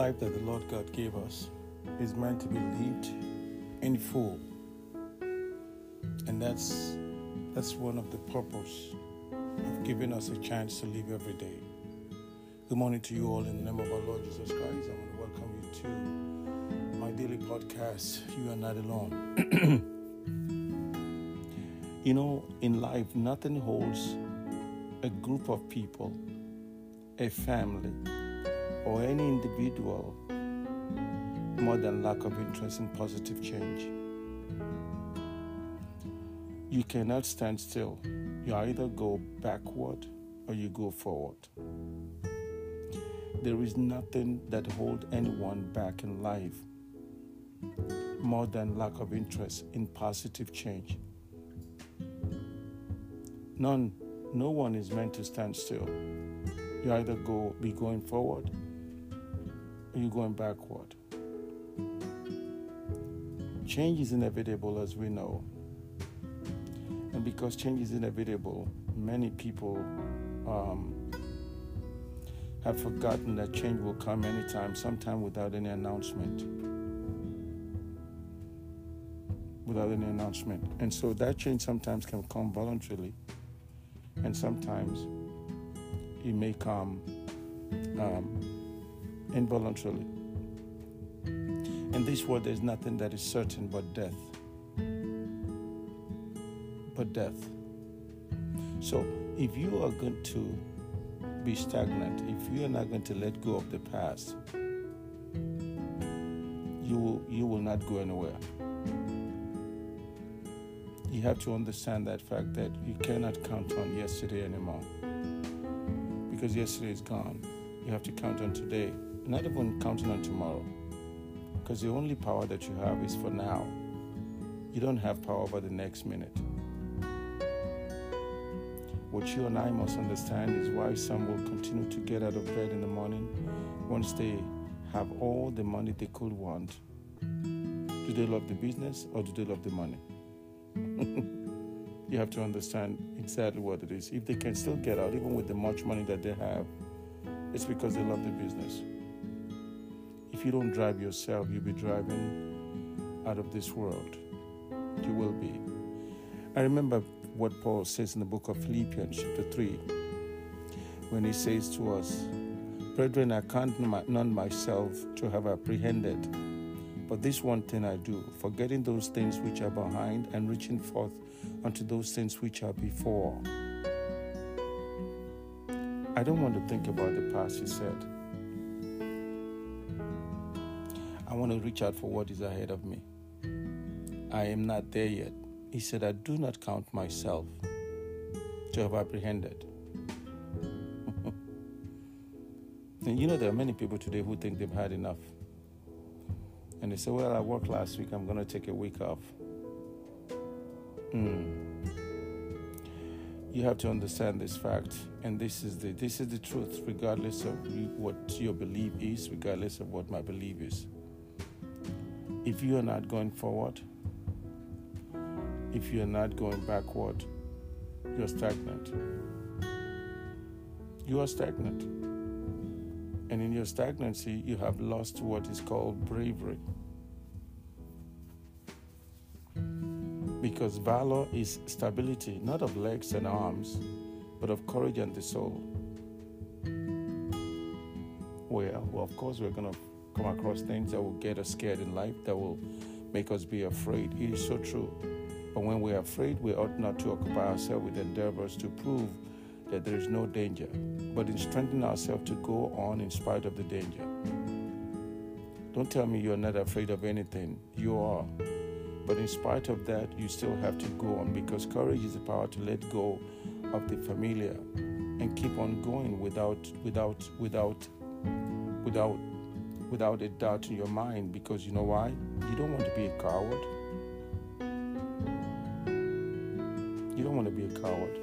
life that the Lord God gave us is meant to be lived in full. And that's that's one of the purpose of giving us a chance to live every day. Good morning to you all in the name of our Lord Jesus Christ. I want to welcome you to my daily podcast. You are not alone. you know, in life, nothing holds a group of people, a family, or any individual more than lack of interest in positive change. You cannot stand still. You either go backward or you go forward. There is nothing that holds anyone back in life more than lack of interest in positive change. None, no one is meant to stand still. You either go be going forward or you're going backward. Change is inevitable, as we know. And because change is inevitable, many people um, have forgotten that change will come anytime, sometime without any announcement. Without any announcement. And so that change sometimes can come voluntarily, and sometimes it may come um, involuntarily. In this world, there's nothing that is certain but death. But death. So, if you are going to be stagnant, if you are not going to let go of the past, you will, you will not go anywhere. You have to understand that fact that you cannot count on yesterday anymore. Because yesterday is gone. You have to count on today. Not even counting on tomorrow. Because the only power that you have is for now. You don't have power over the next minute. What you and I must understand is why some will continue to get out of bed in the morning once they have all the money they could want. Do they love the business or do they love the money? you have to understand exactly what it is. If they can still get out, even with the much money that they have, it's because they love the business. If you don't drive yourself, you'll be driving out of this world. You will be. I remember what Paul says in the book of Philippians, chapter 3, when he says to us, Brethren, I count none myself to have apprehended, but this one thing I do, forgetting those things which are behind and reaching forth unto those things which are before. I don't want to think about the past, he said. I want to reach out for what is ahead of me. I am not there yet. He said, I do not count myself to have apprehended. and you know, there are many people today who think they've had enough. And they say, Well, I worked last week, I'm going to take a week off. Mm. You have to understand this fact, and this is the this is the truth, regardless of what your belief is, regardless of what my belief is. If you are not going forward, if you are not going backward, you're stagnant. You are stagnant. And in your stagnancy, you have lost what is called bravery. Because valor is stability, not of legs and arms, but of courage and the soul. Well, well of course, we're going to come across things that will get us scared in life, that will make us be afraid. It is so true. But when we are afraid, we ought not to occupy ourselves with endeavors to prove that there is no danger, but in strengthening ourselves to go on in spite of the danger. Don't tell me you're not afraid of anything. You are. But in spite of that, you still have to go on because courage is the power to let go of the familiar and keep on going without without without without without a doubt in your mind because you know why? You don't want to be a coward. You don't want to be a coward.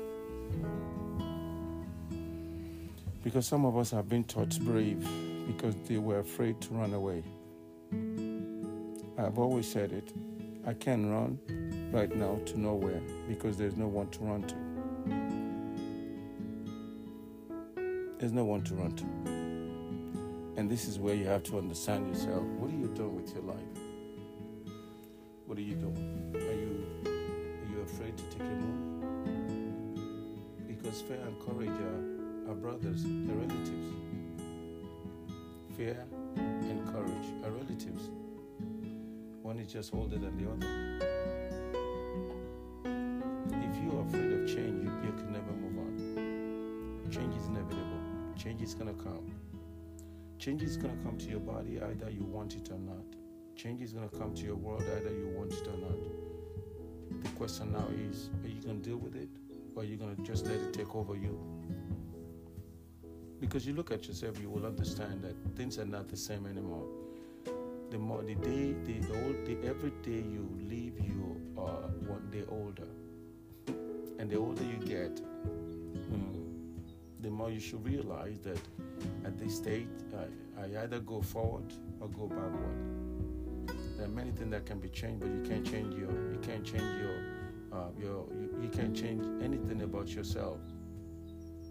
Because some of us have been taught brave because they were afraid to run away. I've always said it. I can run right now to nowhere because there's no one to run to. There's no one to run to. And this is where you have to understand yourself. What are you doing with your life? What are you doing? Are you are you afraid to take a move? Because fear and courage are, are brothers, they're relatives. Fear and courage are relatives. One is just older than the other. If you are afraid of change, you, you can never move on. Change is inevitable. Change is gonna come. Change is gonna come to your body either you want it or not. Change is gonna come to your world either you want it or not. The question now is, are you gonna deal with it, or are you gonna just let it take over you? Because you look at yourself, you will understand that things are not the same anymore. The more the day, the, old, the every day you live, you are one day older, and the older you get, the more you should realize that at this state, I, I either go forward or go backward. There are many things that can be changed, but you can't change your, you can't change your, uh, your, you, you can't change anything about yourself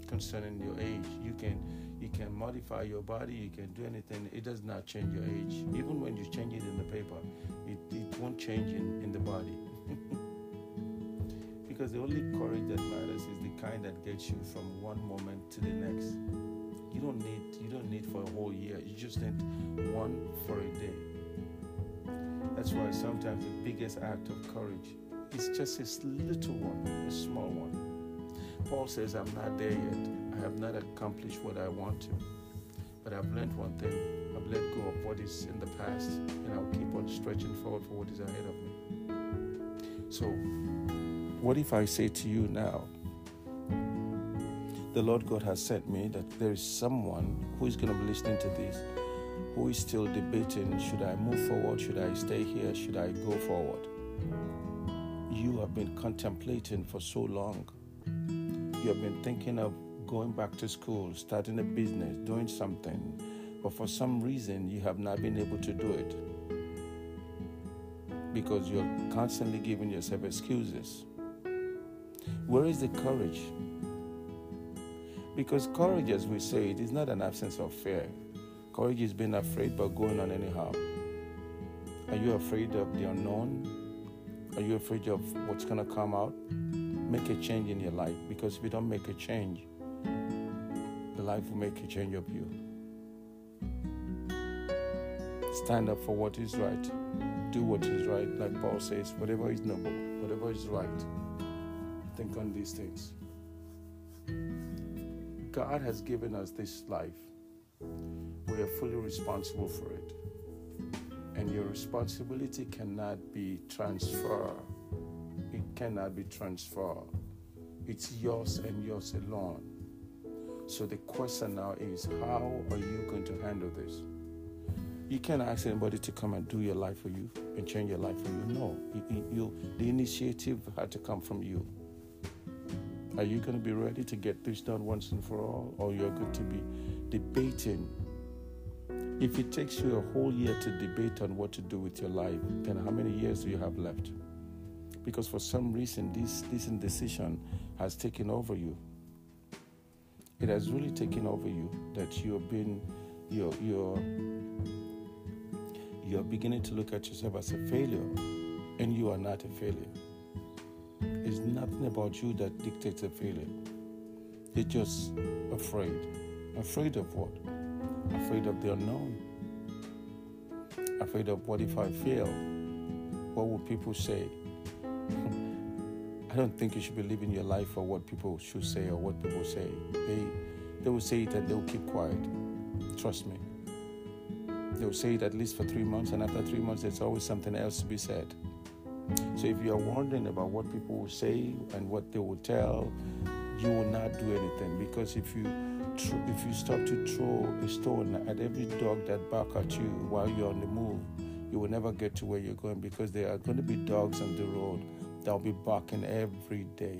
concerning your age. You can, you can modify your body. You can do anything. It does not change your age. Even when you change it in the paper, it, it won't change in, in the body. because the only courage that matters is kind that gets you from one moment to the next. You don't need you don't need for a whole year. You just need one for a day. That's why sometimes the biggest act of courage is just a little one, a small one. Paul says, I'm not there yet. I have not accomplished what I want to. But I've learned one thing. I've let go of what is in the past, and I'll keep on stretching forward for what is ahead of me. So, what if I say to you now, the Lord God has sent me that there is someone who is going to be listening to this who is still debating should I move forward, should I stay here, should I go forward? You have been contemplating for so long. You have been thinking of going back to school, starting a business, doing something, but for some reason you have not been able to do it because you're constantly giving yourself excuses. Where is the courage? Because courage, as we say, it is not an absence of fear. Courage is being afraid but going on anyhow. Are you afraid of the unknown? Are you afraid of what's going to come out? Make a change in your life because if you don't make a change, the life will make a change of you. Stand up for what is right. Do what is right, like Paul says, whatever is noble, whatever is right. Think on these things. God has given us this life. We are fully responsible for it. And your responsibility cannot be transferred. It cannot be transferred. It's yours and yours alone. So the question now is how are you going to handle this? You can't ask anybody to come and do your life for you and change your life for you. No, you, you, the initiative had to come from you. Are you going to be ready to get this done once and for all, or you're going to be debating? If it takes you a whole year to debate on what to do with your life, then how many years do you have left? Because for some reason, this, this indecision has taken over you. It has really taken over you that you're being, you're, you're, you're beginning to look at yourself as a failure, and you are not a failure. It's nothing about you that dictates a failure. You're just afraid. Afraid of what? Afraid of the unknown. Afraid of what if I fail? What will people say? I don't think you should be living your life for what people should say or what people say. They, they will say it and they will keep quiet. Trust me. They will say it at least for three months, and after three months, there's always something else to be said. So if you are wondering about what people will say and what they will tell, you will not do anything because if you tr- if you stop to throw a stone at every dog that bark at you while you're on the move, you will never get to where you're going because there are going to be dogs on the road that will be barking every day.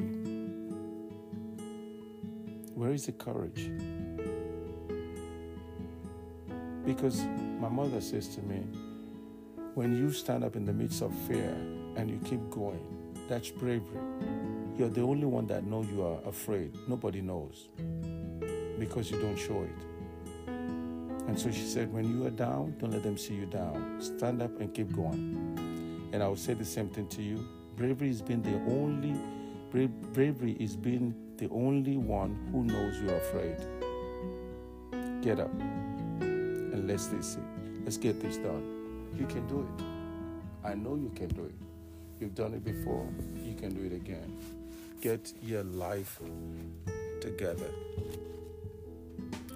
Where is the courage? Because my mother says to me, when you stand up in the midst of fear and you keep going, that's bravery. You're the only one that knows you are afraid. Nobody knows because you don't show it. And so she said, when you are down, don't let them see you down. Stand up and keep going. And I will say the same thing to you. Bravery has been the only bra- bravery is being the only one who knows you're afraid. Get up and let's this let's get this done. You can do it. I know you can do it. You've done it before. You can do it again. Get your life together.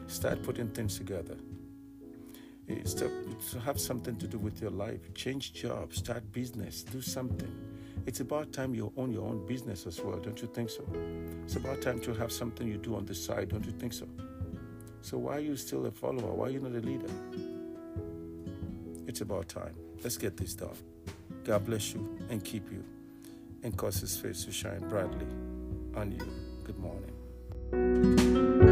Start putting things together. To, to have something to do with your life. Change jobs, start business, do something. It's about time you own your own business as well, don't you think so? It's about time to have something you do on the side, don't you think so? So why are you still a follower? Why are you not a leader? It's about time. Let's get this done. God bless you and keep you and cause his face to shine brightly on you. Good morning.